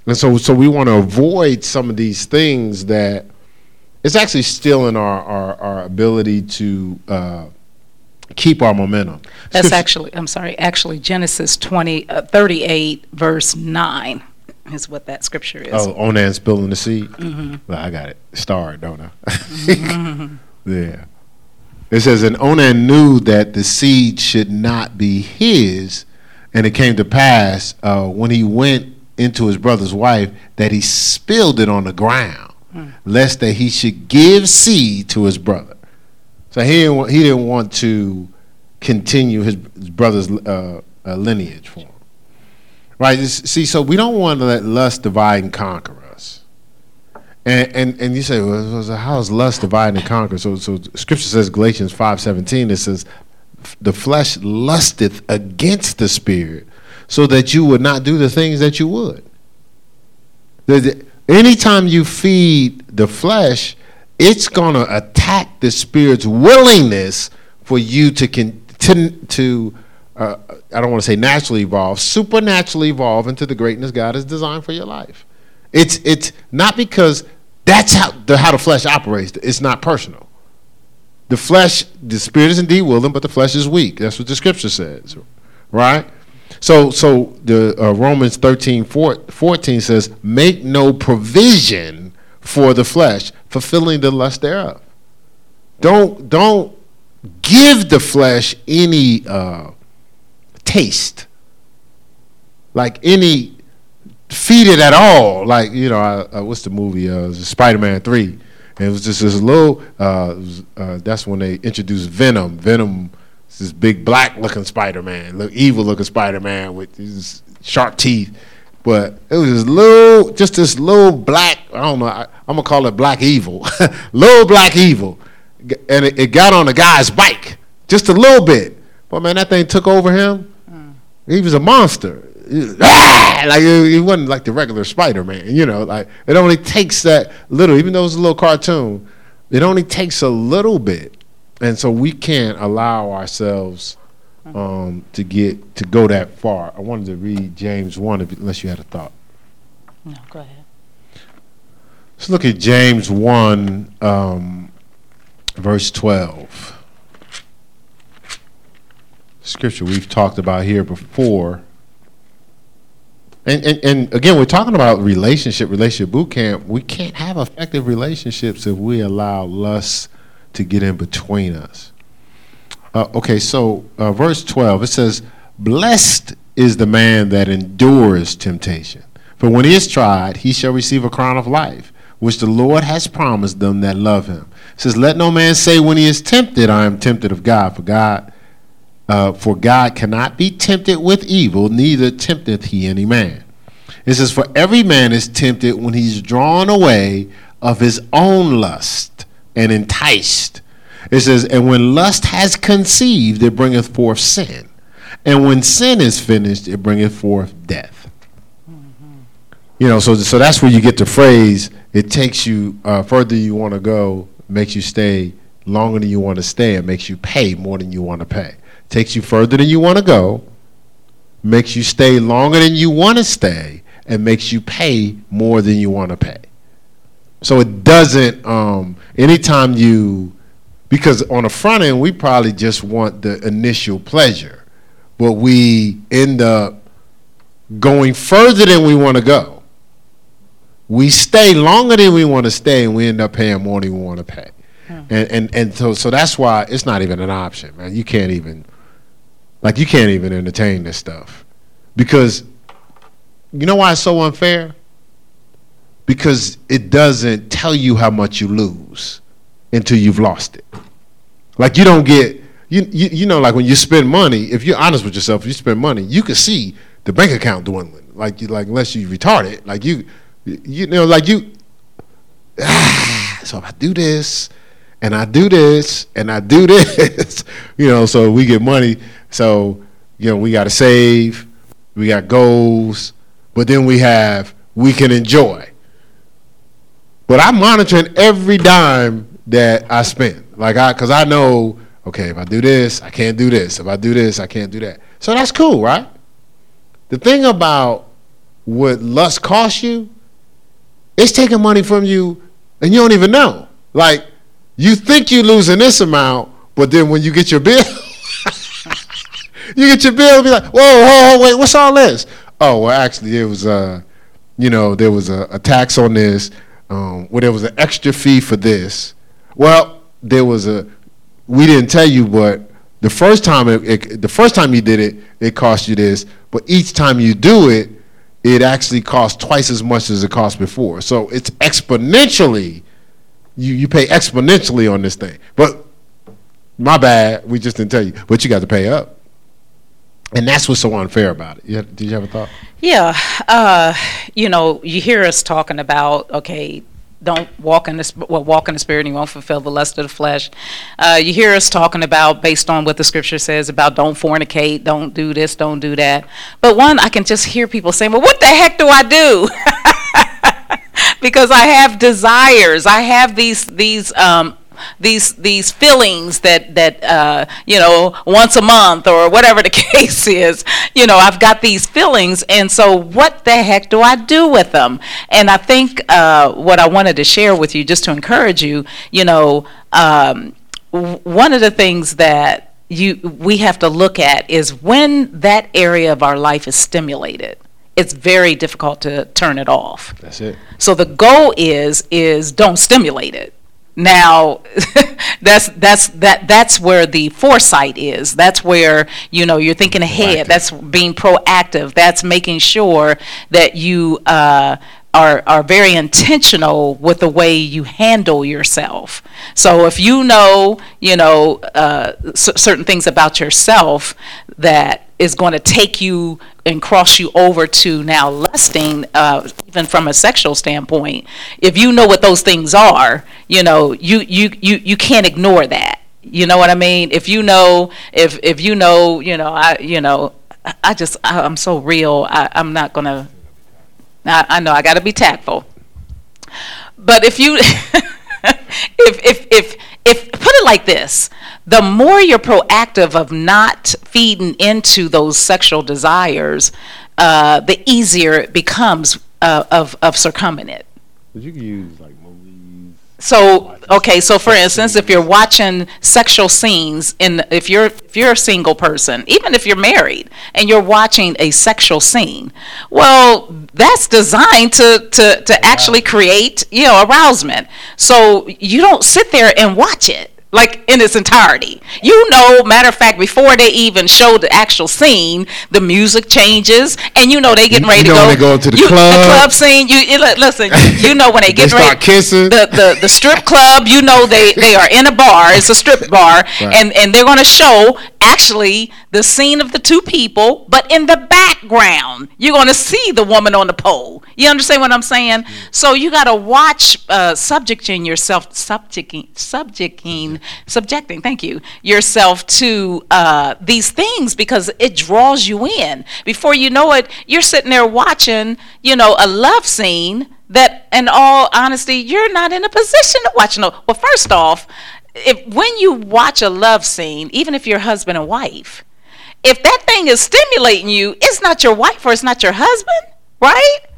And so, so we want to avoid some of these things that it's actually stealing our, our, our ability to uh, keep our momentum. That's actually, I'm sorry, actually Genesis 20, uh, 38, verse 9 is what that scripture is. Oh, Onan spilling the seed. Well, I got it starred, don't I? yeah. It says, and Onan knew that the seed should not be his, and it came to pass uh, when he went into his brother's wife that he spilled it on the ground, mm. lest that he should give seed to his brother. So he didn't want, he didn't want to continue his, his brother's uh, uh, lineage for him. Right? See, so we don't want to let lust divide and conquer us. And and, and you say, well, how is lust divide and conquer? So so Scripture says Galatians five seventeen. It says, the flesh lusteth against the spirit, so that you would not do the things that you would. Anytime you feed the flesh, it's going to attack the spirit's willingness for you to con- to, to uh, I don't want to say naturally evolve, supernaturally evolve into the greatness God has designed for your life. It's it's not because that's how the how the flesh operates. It's not personal. The flesh, the spirit is indeed willing, but the flesh is weak. That's what the scripture says, right? So so the uh, Romans 13, 14 says, "Make no provision for the flesh, fulfilling the lust thereof." Don't don't give the flesh any uh, taste, like any feed it at all. Like you know, uh, what's the movie? Uh, Spider Man Three. And it was just this little. Uh, was, uh, that's when they introduced Venom. Venom, this big black looking Spider Man, look evil looking Spider Man with these sharp teeth. But it was this little, just this little black. I don't know. I, am gonna call it black evil, little black evil, and it, it got on the guy's bike just a little bit. But man, that thing took over him. Mm. He was a monster. Like he wasn't like the regular Spider Man, you know. Like it only takes that little, even though it's a little cartoon, it only takes a little bit, and so we can't allow ourselves um, to get to go that far. I wanted to read James one, unless you had a thought. No, go ahead. Let's look at James one, um, verse twelve scripture we've talked about here before. And, and, and again, we're talking about relationship, relationship boot camp. We can't have effective relationships if we allow lust to get in between us. Uh, okay, so uh, verse 12, it says, Blessed is the man that endures temptation. For when he is tried, he shall receive a crown of life, which the Lord has promised them that love him. It says, Let no man say when he is tempted, I am tempted of God. For God uh, for God cannot be tempted with evil, neither tempteth he any man. It says, For every man is tempted when he's drawn away of his own lust and enticed. It says, And when lust has conceived, it bringeth forth sin. And when sin is finished, it bringeth forth death. Mm-hmm. You know, so, so that's where you get the phrase, it takes you uh, further you want to go, makes you stay longer than you want to stay, and makes you pay more than you want to pay takes you further than you want to go, makes you stay longer than you want to stay, and makes you pay more than you want to pay. So it doesn't, um, anytime you, because on the front end, we probably just want the initial pleasure, but we end up going further than we want to go. We stay longer than we want to stay, and we end up paying more than we want to pay. Hmm. And, and and so so that's why it's not even an option, man. You can't even like you can't even entertain this stuff. Because you know why it's so unfair? Because it doesn't tell you how much you lose until you've lost it. Like you don't get you, you you know like when you spend money, if you're honest with yourself, you spend money, you can see the bank account dwindling. Like you like unless you retarded, like you you know like you ah, so if I do this and I do this and I do this, you know, so we get money so, you know, we got to save, we got goals, but then we have we can enjoy. But I'm monitoring every dime that I spend. Like I cuz I know, okay, if I do this, I can't do this. If I do this, I can't do that. So that's cool, right? The thing about what lust costs you, it's taking money from you and you don't even know. Like you think you're losing this amount, but then when you get your bill you get your bill and be like, whoa, whoa, whoa, wait, what's all this? Oh, well, actually, it was, uh, you know, there was a, a tax on this, um, where there was an extra fee for this. Well, there was a, we didn't tell you, but the first time it, it, the first time you did it, it cost you this, but each time you do it, it actually costs twice as much as it cost before. So it's exponentially, you you pay exponentially on this thing. But my bad, we just didn't tell you, but you got to pay up. And that's what's so unfair about it. Yeah, did you have a thought? Yeah, uh, you know, you hear us talking about okay, don't walk in the sp- well, walk in the spirit, and you won't fulfill the lust of the flesh. Uh, you hear us talking about based on what the scripture says about don't fornicate, don't do this, don't do that. But one, I can just hear people saying, "Well, what the heck do I do?" because I have desires. I have these these um, these these feelings that that uh, you know once a month or whatever the case is. You know, I've got these feelings, and so what the heck do I do with them? And I think uh, what I wanted to share with you, just to encourage you, you know, um, w- one of the things that you we have to look at is when that area of our life is stimulated it's very difficult to turn it off That's it. so the goal is is don't stimulate it. Now, that's that's that that's where the foresight is. That's where you know you're thinking ahead. Proactive. That's being proactive. That's making sure that you uh, are are very intentional with the way you handle yourself. So if you know you know uh, c- certain things about yourself that is going to take you and cross you over to now lusting, uh, even from a sexual standpoint. If you know what those things are, you know you you you you can't ignore that. You know what I mean? If you know, if if you know, you know, I you know, I- just I, I'm so real. I, I'm not gonna. I, I know I got to be tactful. But if you, if, if, if, if, put it like this, the more you're proactive of not feeding into those sexual desires, uh, the easier it becomes uh, of, of it. You can use like. So, okay, so for instance, if you're watching sexual scenes in, if you're, if you're a single person, even if you're married, and you're watching a sexual scene, well, that's designed to, to, to actually create, you know, arousement. So you don't sit there and watch it. Like in its entirety, you know. Matter of fact, before they even show the actual scene, the music changes, and you know they getting ready you know to when go. they go to the you, club. The club scene. You, you listen. You know when they get ready start kissing. the, the the strip club, you know they they are in a bar. It's a strip bar, Right. and and they're going to show actually the scene of the two people, but in the background you're going to see the woman on the pole. You understand what I'm saying? So you got to watch uh, subjecting yourself, subjecting, subjecting, subjecting. Thank you yourself to uh, these things because it draws you in. Before you know it, you're sitting there watching, you know, a love scene that in all honesty you're not in a position to watch no well first off if when you watch a love scene even if you're husband and wife if that thing is stimulating you it's not your wife or it's not your husband right Right.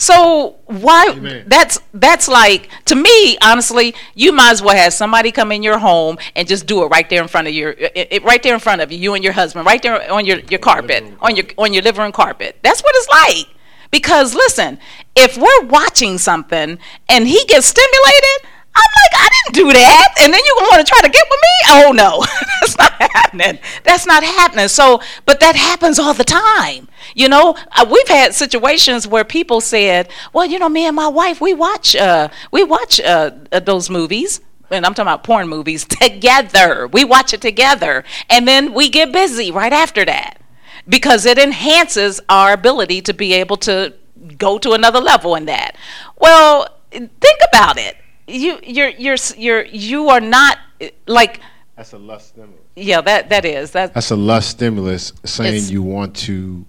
So why Amen. that's that's like to me honestly you might as well have somebody come in your home and just do it right there in front of your it, it- right there in front of you you and your husband right there on your, your carpet on your on your living room carpet. That's what it's like. Because listen if we're watching something and he gets stimulated I'm like, I didn't do that. And then you want to try to get with me? Oh, no. That's not happening. That's not happening. So, but that happens all the time. You know, uh, we've had situations where people said, well, you know, me and my wife, we watch, uh, we watch uh, uh, those movies. And I'm talking about porn movies together. We watch it together. And then we get busy right after that because it enhances our ability to be able to go to another level in that. Well, think about it. You you're you're you're you are not like That's a lust stimulus. yeah that that is that That's a lust stimulus saying you want to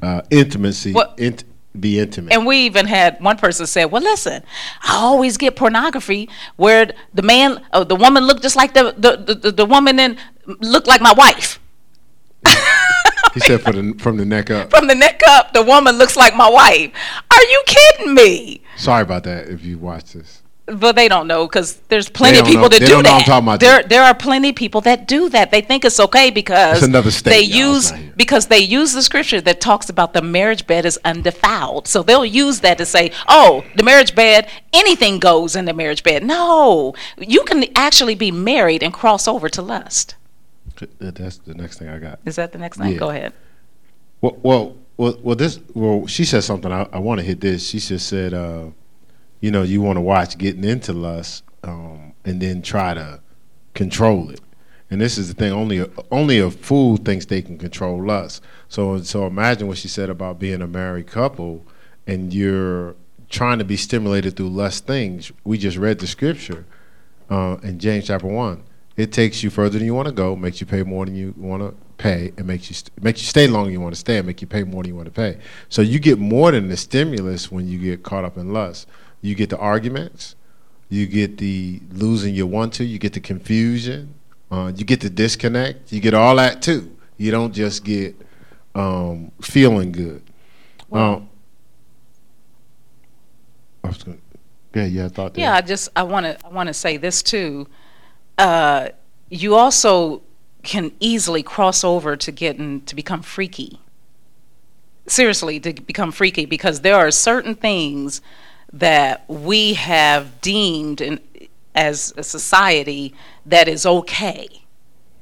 uh, intimacy, What- int- be intimate. and we even had one person said, "Well, listen, I always get pornography where the man, uh, the woman looked just like the the, the, the woman in looked like my wife." he said for the, from the neck up. From the neck up, the woman looks like my wife. Are you kidding me? Sorry about that if you watch this. But they don't know because there's plenty of people know- that they do don't know that. I'm talking about there, there are plenty of people that do that. They think it's okay because It's they use because they use the scripture that talks about the marriage bed is undefiled. So they'll use that to say, "Oh, the marriage bed, anything goes in the marriage bed." No, you can actually be married and cross over to lust. That's the next thing I got. Is that the next thing? Yeah. Go ahead. Well, well, well, well this. Well, she said something. I, I want to hit this. She just said, uh, you know, you want to watch getting into lust, um, and then try to control it. And this is the thing. Only a, only a fool thinks they can control lust. So so imagine what she said about being a married couple, and you're trying to be stimulated through lust things. We just read the scripture uh, in James chapter one. It takes you further than you want to go, makes you pay more than you want to pay, and makes you st- makes you stay longer than you want to stay, and make you pay more than you want to pay. So you get more than the stimulus when you get caught up in lust. You get the arguments, you get the losing you want to, you get the confusion, uh, you get the disconnect, you get all that too. You don't just get um, feeling good. Um, I was going. Yeah, had a thought there. Yeah, I just I want to I want to say this too. Uh, you also can easily cross over to getting to become freaky. Seriously, to become freaky because there are certain things that we have deemed in, as a society that is okay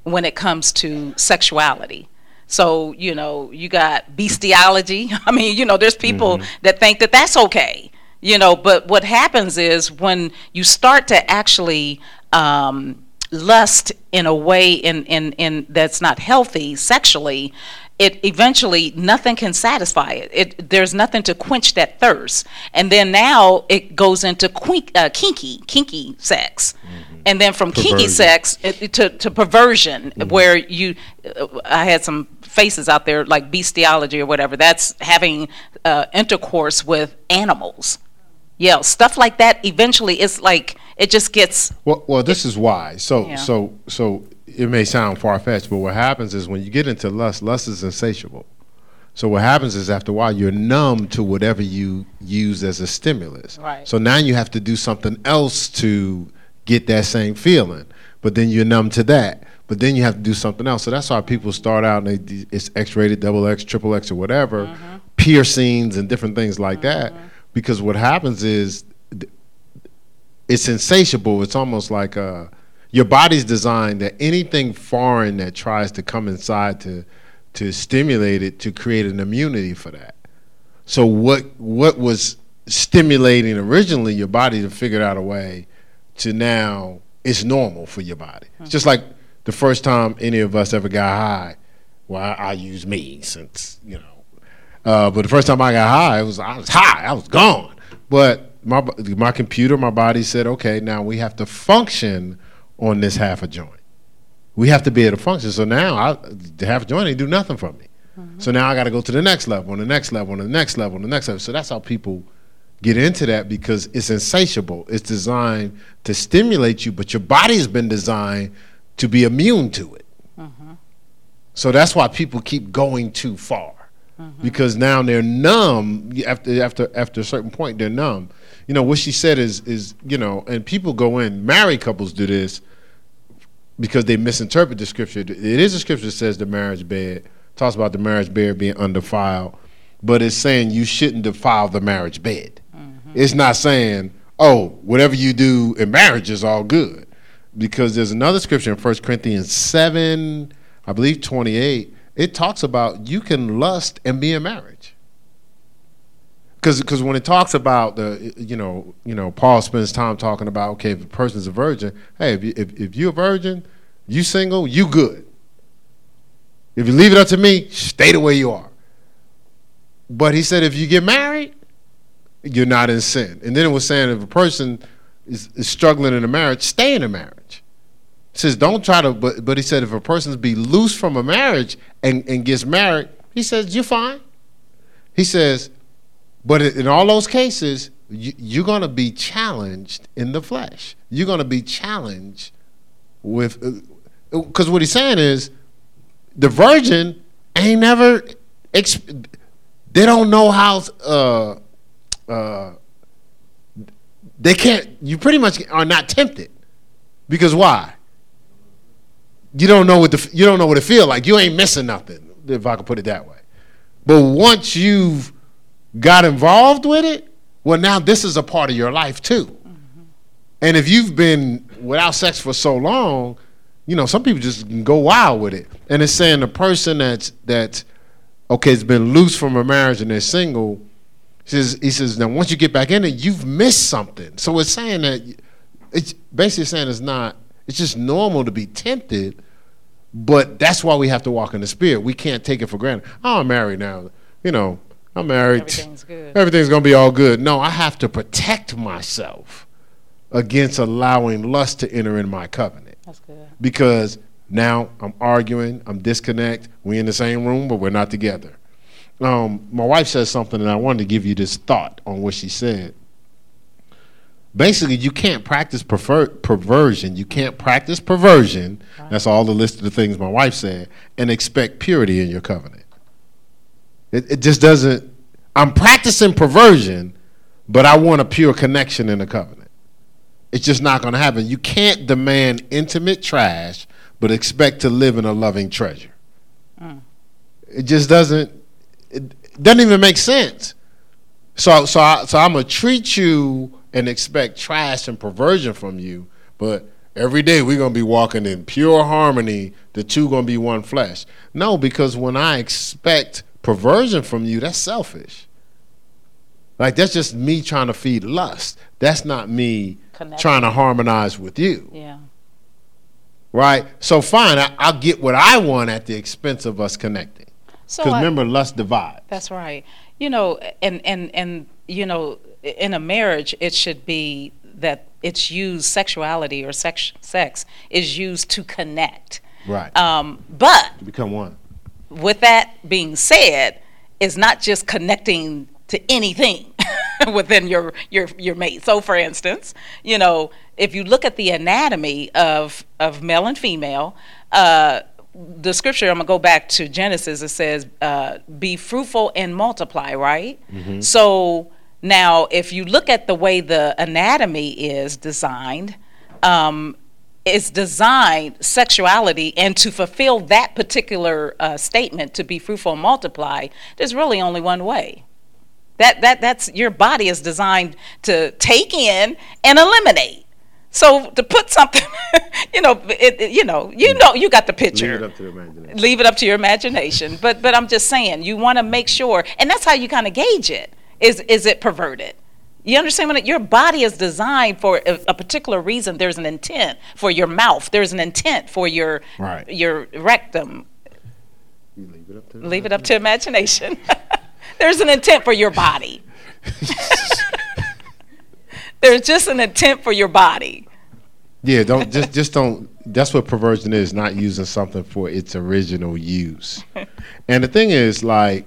when it comes to sexuality. So, you know, you got bestiality. I mean, you know, there's people that think that that's okay, you know, but what happens is when you start to actually um, lust in a way in, in, in that's not healthy sexually, it eventually nothing can satisfy it. it. There's nothing to quench that thirst, and then now it goes into quink, uh, kinky, kinky sex, and then from kinky sex it- to, to perversion, where you, uh, I had some faces out there like bestiality or whatever. That's having uh, intercourse with animals. Yeah, stuff like that. Eventually, it's like it just gets. Well, well, this is why. So, Yeah. so, so it may sound far fetched, but what happens is when you get into lust, lust is insatiable. So what happens is after a while you're numb to whatever you use as a stimulus. Right. So now you have to do something else to get that same feeling, but then you're numb to that. But then you have to do something else. So that's why people start out and they, it's X-rated, double X, triple X, or whatever, piercings and different things like that. Because what happens is it's insatiable. It's almost like uh, your body's designed that anything foreign that tries to come inside to to stimulate it to create an immunity for that. So what what was stimulating originally your body to figure out a way to now it's normal for your body. It's just like the first time any of us ever got high. Well, I, I use me since you know uh, but the first time I got high, it was I was high, I was gone. But my my computer, my body said, okay, now we have to function on this half a joint. We have to be able to function. So now I, the half a joint ain't do nothing for me. Mm-hmm. So now I got to go to the next level, on the next level, on the next level, on the next level. So that's how people get into that because it's insatiable. It's designed to stimulate you, but your body has been designed to be immune to it. Mm-hmm. So that's why people keep going too far mm-hmm. because now they're numb after after after a certain point they're numb. You know what she said is is you know, and people go in. Married couples do this because they misinterpret the scripture. It is a scripture that says the marriage bed talks about the marriage bed being undefiled, but it's saying you shouldn't defile the marriage bed. Mm-hmm. It's not saying oh whatever you do in marriage is all good because there's another scripture in 1 Corinthians 7, I believe 28. It talks about you can lust and be in marriage. Because because when it talks about the you know you know Paul spends time talking about okay if a person's a virgin hey if you, if, if you're a virgin you single you good. If you leave it up to me stay the way you are. But he said if you get married you're not in sin. And then it was saying if a person is, is struggling in a marriage stay in a marriage. It says don't try to but but he said if a person's be loose from a marriage and, and gets married he says you're fine. He says but in all those cases, you, you're going to be challenged in the flesh. You're going to be challenged with, because what he's saying is, the virgin ain't never, exp- they don't know how, uh, uh, they can't. You pretty much are not tempted because why? You don't know what the you don't know what it feel like. You ain't missing nothing, if I could put it that way. But once you've got involved with it, well, now this is a part of your life too. Mm-hmm. And if you've been without sex for so long, you know, some people just can go wild with it. And it's saying the person that's that's okay, has been loose from a marriage and they're single. He says, he says, now once you get back in it, you've missed something. So it's saying that it's basically saying it's not. It's just normal to be tempted, but that's why we have to walk in the spirit. We can't take it for granted. Oh, I'm married now. You know, I'm married. Everything's good. Everything's gonna be all good. No, I have to protect myself against allowing lust to enter in my covenant. That's good. Because now I'm arguing, I'm disconnect. We in the same room, but we're not together. Um, my wife says something, and I wanted to give you this thought on what she said. Basically, you can't practice prefer- perversion. You can't practice perversion. Right. That's all the list of the things my wife said, and expect purity in your covenant. It, it just doesn't. I'm practicing perversion, but I want a pure connection in the covenant. It's just not going to happen. You can't demand intimate trash, but expect to live in a loving treasure. Mm. It just doesn't. It doesn't even make sense. So, so, I, so I'm gonna treat you and expect trash and perversion from you, but every day we're gonna be walking in pure harmony. The two gonna be one flesh. No, because when I expect perversion from you, that's selfish. Like that's just me trying to feed lust. That's not me trying to harmonize with you. Yeah. Right. So fine, I, will get what I want at the expense of us connecting. Because so remember, lust divides. That's right. You know, and and and you know, in a marriage, it should be that it's used sexuality or sex sex is used to connect. Right. Um, but to become one with that being said, is not just connecting to anything within your your your mate. So, for instance, you know, if you look at the anatomy of of male and female, uh, the scripture. I'm gonna go back to Genesis. It says, uh, "Be fruitful and multiply." Right. Mm-hmm. So now, if you look at the way the anatomy is designed. Um, is designed sexuality and to fulfill that particular uh, statement to be fruitful and multiply there's really only one way. That that that's your body is designed to take in and eliminate. So to put something you know it, it, you know you know you got the picture. Leave it up to the imagination. Leave it up to your imagination. But but i'm just saying you want to make sure and that's how you kind of gauge it. Is is it perverted you understand what your body is designed for a, a, particular reason. There's an intent for your mouth. There's an intent for your right. your rectum. You leave it up to leave it up to imagination. There's an intent for your body. There's just an intent for your body. Yeah, don't just just don't. That's what perversion is. Not using something for its original use. and the thing is, like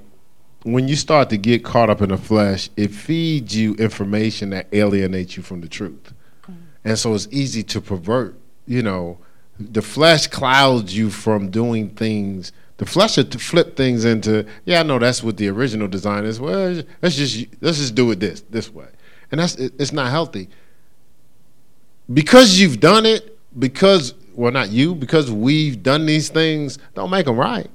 when you start to get caught up in the flesh, it feeds you information that alienates you from the truth. Mm-hmm. And so it's easy to pervert, you know, the flesh clouds you from doing things. The flesh to flip things into, yeah, I know that's what the original design is. Well, let's just let's just do it this this way, and that's it's not healthy. Because you've done it, because well, not you, because we've done these things, don't make them right.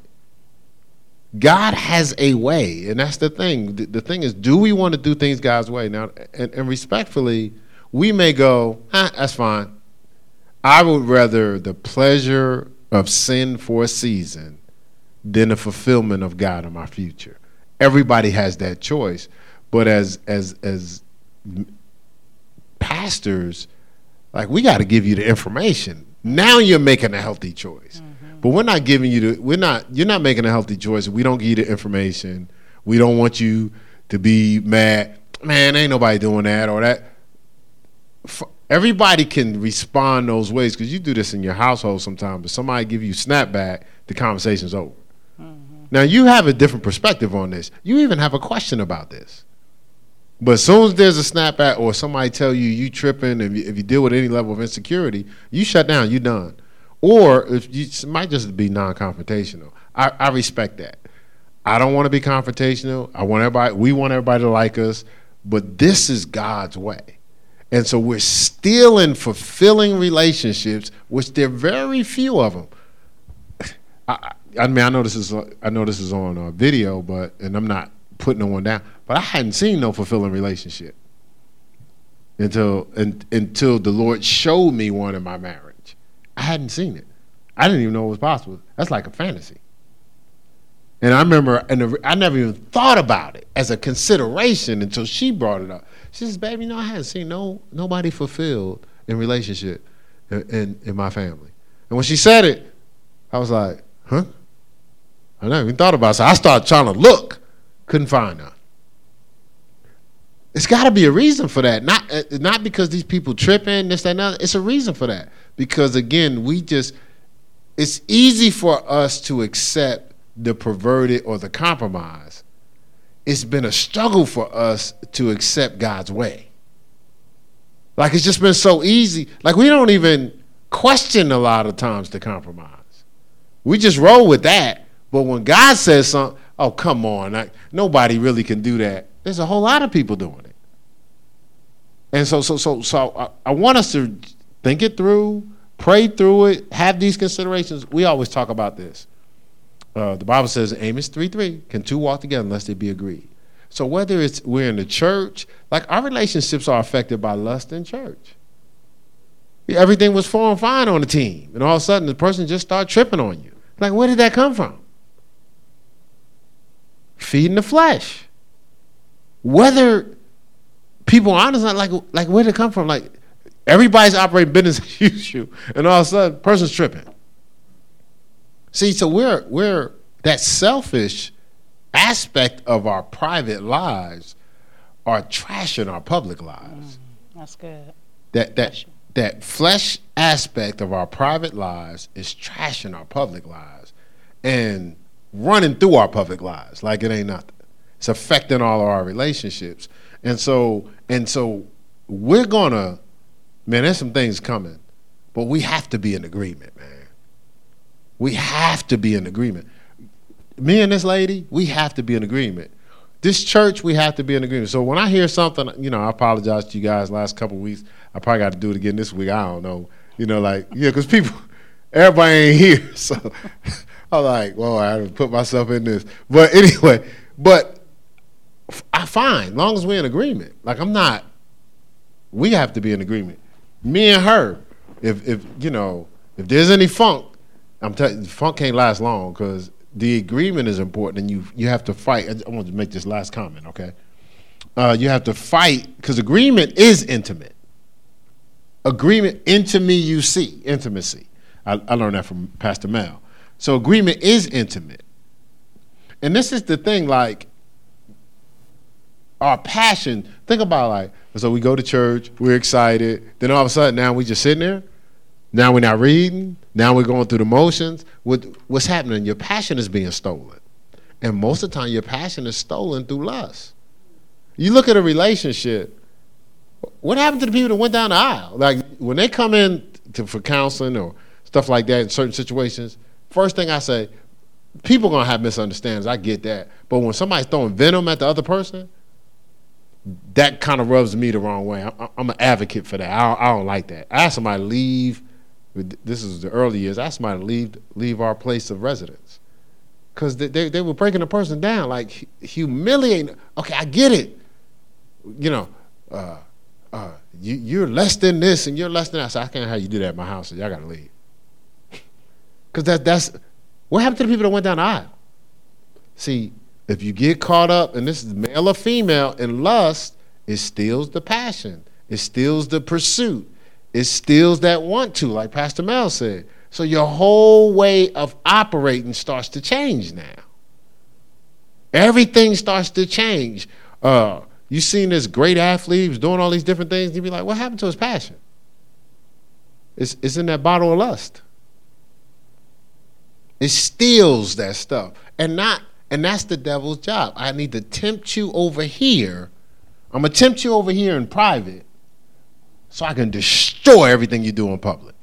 God has a way, and that's the thing. The, the thing is, do we want to do things God's way? Now, and, and respectfully, we may go, ah, that's fine. I would rather the pleasure of sin for a season than the fulfillment of God in my future. Everybody has that choice, but as as as pastors, like we got to give you the information. Now you're making a healthy choice. Mm-hmm. But we're not giving you the we're not you're not making a healthy choice. We don't give you the information. We don't want you to be mad. Man, ain't nobody doing that or that. Everybody can respond those ways because you do this in your household sometimes. But somebody give you snapback, the conversation's over. Mm-hmm. Now you have a different perspective on this. You even have a question about this. But as soon as there's a snapback or somebody tell you you tripping, if you, if you deal with any level of insecurity, you shut down. You done or if you it might just be non-confrontational. I, I respect that. I don't want to be confrontational. I want everybody. We want everybody to like us, but this is God's way. And so we're still in fulfilling relationships, which there are very few of them. I, I mean, I know this is I know this is on a video, but and I'm not putting no one down, but I hadn't seen no fulfilling relationship until and, until the Lord showed me one in my marriage. I hadn't seen it. I didn't even know it was possible. That's like a fantasy. And I remember, and I never even thought about it as a consideration until she brought it up. She says, "Baby, you know, I hadn't seen no nobody fulfilled in relationship in, in, in my family." And when she said it, I was like, "Huh?" I never even thought about it. So I started trying to look, couldn't find her. It's got to be a reason for that. Not uh, not because these people tripping this that and that. It's a reason for that because again, we just it's easy for us to accept the perverted or the compromise. It's been a struggle for us to accept God's way. Like it's just been so easy. Like we don't even question a lot of times the compromise. We just roll with that. But when God says something, oh come on, like, nobody really can do that. There's a whole lot of people doing it. And so, so, so, so I, I want us to think it through, pray through it, have these considerations. We always talk about this. Uh, the Bible says Amos 3 3, can two walk together unless they be agreed? So whether it's we're in the church, like our relationships are affected by lust in church. Everything was flowing fine on the team, and all of a sudden the person just started tripping on you. Like, where did that come from? Feeding the flesh. Whether people honestly like like where did it come from? Like everybody's operating business as usual, and all of a sudden, person's tripping. See, so we're we're that selfish aspect of our private lives are trashing our public lives. Mm, that's good. That that that flesh aspect of our private lives is trashing our public lives and running through our public lives like it ain't nothing. It's affecting all of our relationships. And so and so we're gonna man, there's some things coming, but we have to be in agreement, man. We have to be in agreement. Me and this lady, we have to be in agreement. This church, we have to be in agreement. So when I hear something, you know, I apologize to you guys. Last couple weeks, I probably got to do it again this week. I don't know, you know, like yeah, because people, everybody ain't here, so I'm like, well, I put myself in this. But anyway, but I find, long as we're in agreement. Like I'm not. We have to be in agreement. Me and her. If if you know if there's any funk, I'm telling funk can't last long because the agreement is important, and you you have to fight. I want to make this last comment, okay? Uh, you have to fight because agreement is intimate. Agreement into me you see intimacy. I, I learned that from Pastor Mel. So agreement is intimate, and this is the thing. Like our passion. Think about like so we go to church, we're excited, then all of a sudden now we just sitting there now we're not reading. Now we're going through the motions. What, what's happening? Your passion is being stolen. And most of the time, your passion is stolen through lust. You look at a relationship, what happened to the people that went down the aisle? Like when they come in to, for counseling or stuff like that in certain situations, first thing I say, people gonna have misunderstandings. I get that. But when somebody's throwing venom at the other person, that kind of rubs me the wrong way. I'm, I'm an advocate for that. I don't, I don't like that. I ask somebody to leave this is the early years. I asked somebody to leave leave our place of residence because they, they, they were breaking the person down, like humiliating. Okay, I get it. You know, uh, uh, you you're less than this and you're less than that. So I can't have you do that at my house. So y'all gotta leave. Because that that's what happened to the people that went down the aisle. See, if you get caught up, and this is male or female, in lust, it steals the passion. It steals the pursuit it steals that want to, like Pastor Mel said. So your whole way of operating starts to change now. Everything starts to change. Uh, you seen this great athlete, was doing all these different things, you be like, what happened to his passion? It's, it's in that bottle of lust. It steals that stuff. And not and that's the devil's job. I need to tempt you over here. I'm gonna tempt you over here in private so I can destroy everything you do in public.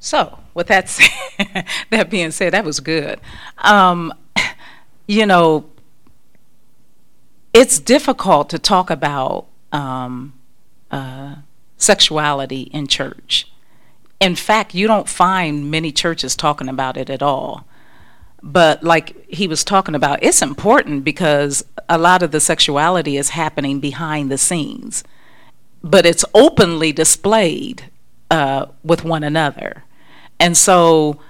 So, with that said, that being said, that was good. Um, you know, it's difficult to talk about um, uh, sexuality in church. In fact, you don't find many churches talking about it at all. But like he was talking about, it's important because a lot of the sexuality is happening behind the scenes, but it's openly displayed uh, with one another. And so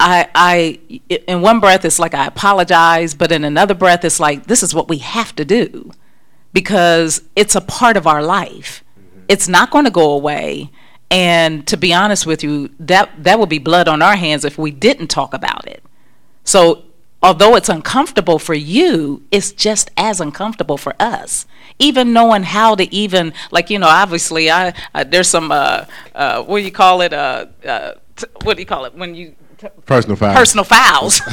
I, I, in one breath, it's like I apologize, but in another breath, it's like this is what we have to do because it's a part of our life. It's not going to go away. And to be honest with you, that, that would be blood on our hands if we didn't talk about it. So, although it's uncomfortable for you, it's just as uncomfortable for us. Even knowing how to even, like, you know, obviously, I, I there's some, uh, uh, what do you call it? Uh, uh, t- what do you call it? When you Personal fouls. personal fouls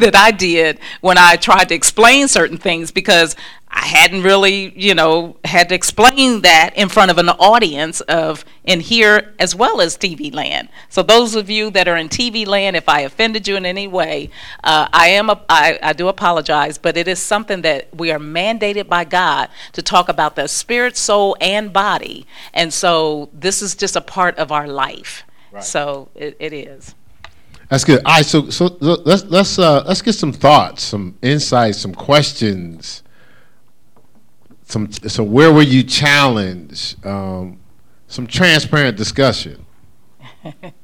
that I did when I tried to explain certain things because I hadn't really, you know, had to explain that in front of an audience of in here as well as TV land. So those of you that are in TV land, if I offended you in any way, uh, I am a, I, I do apologize, but it is something that we are mandated by God to talk about the spirit, soul, and body, and so this is just a part of our life. Right. So it, it is. That's good. All right, so so let's let's uh, let's get some thoughts, some insights, some questions. Some so where were you challenged? Um, some transparent discussion.